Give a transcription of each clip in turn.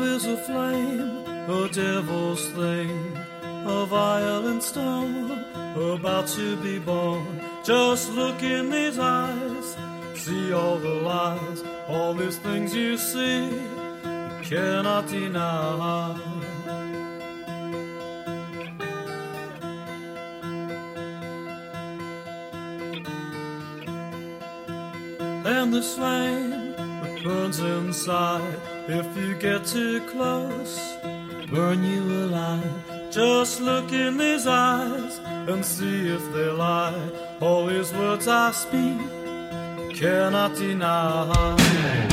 Love is a flame, a devil's thing, a violent storm, about to be born. Just look in these eyes, see all the lies, all these things you see, you cannot deny. And this flame that burns inside, if you get too close, burn you alive. Just look in these eyes and see if they lie. All these words I speak cannot deny.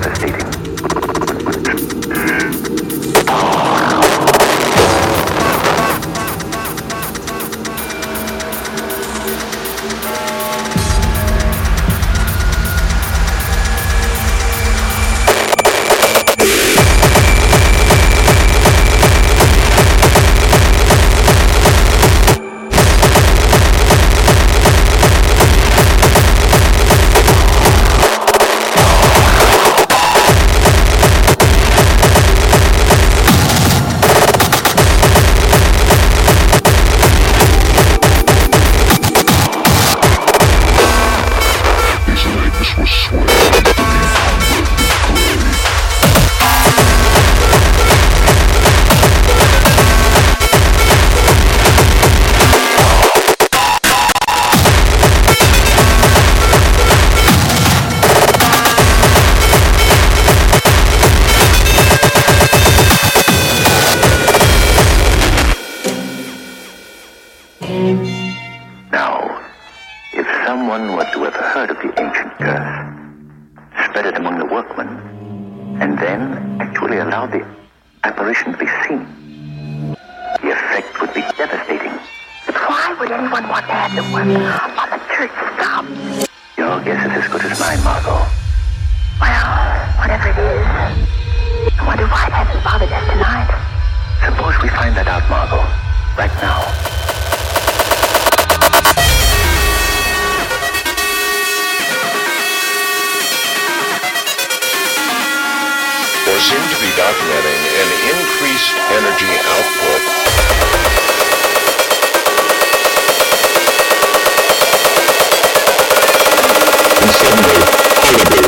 devastated. seem to be documenting an increased energy output. suddenly, horribly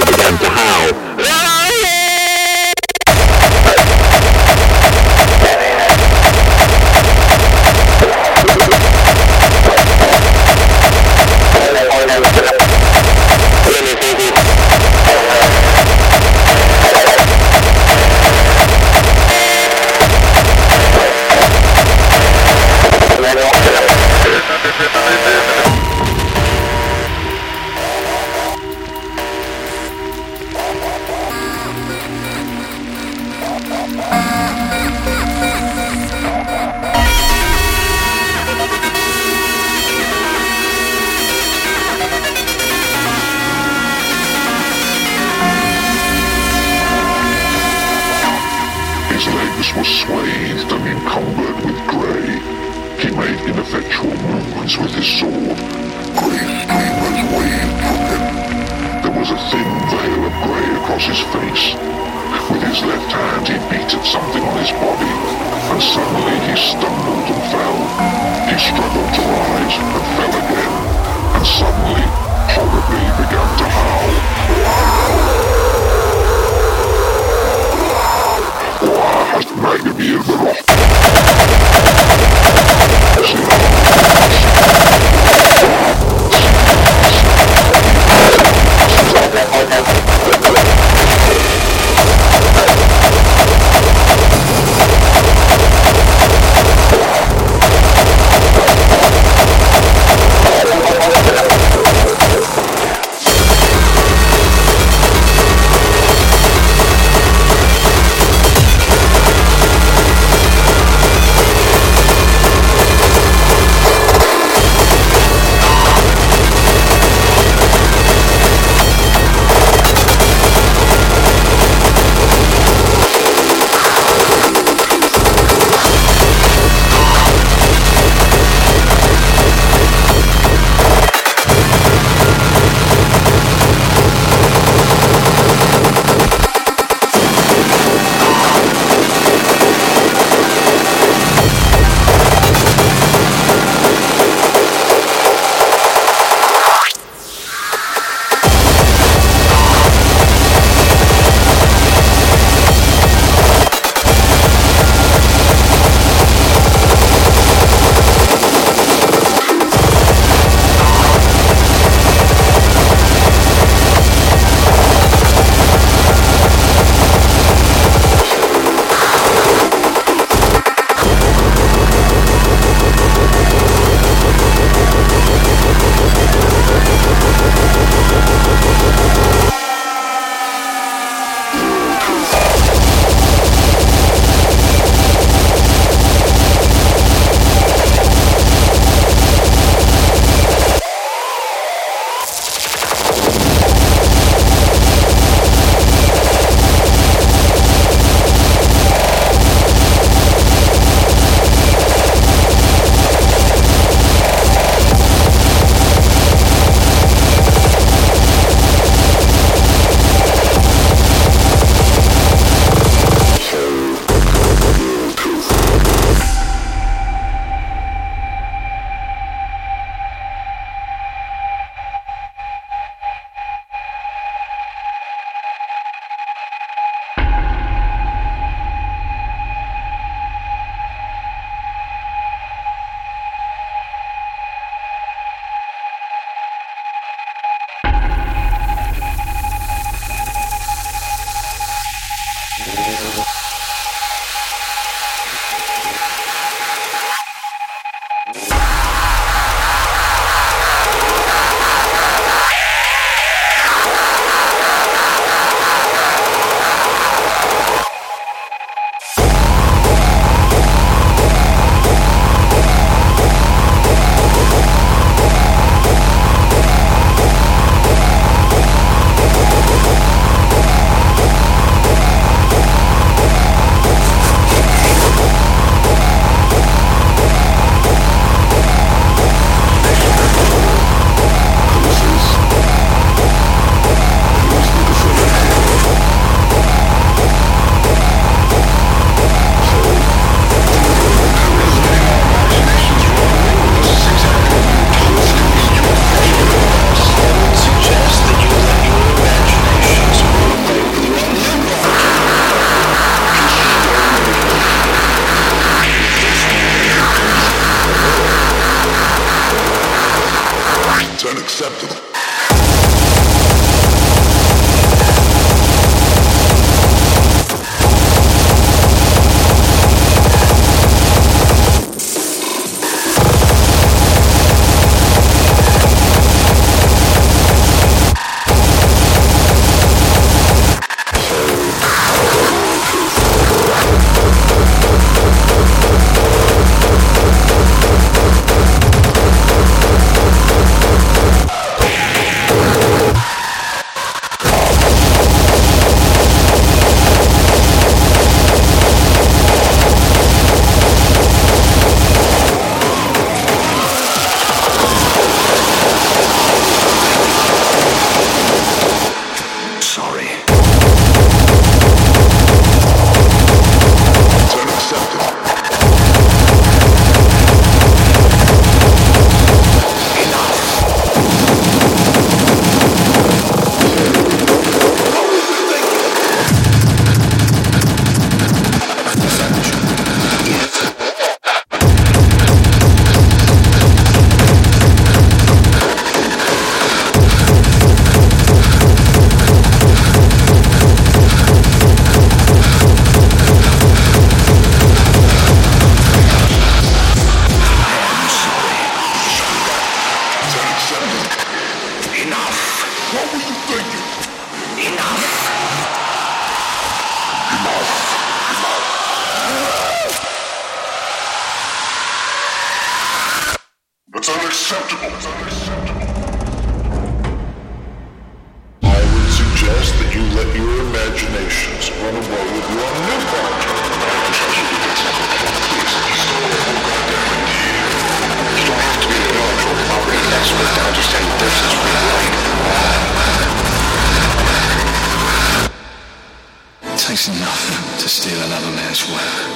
takes enough to steal another man's work.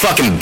Fucking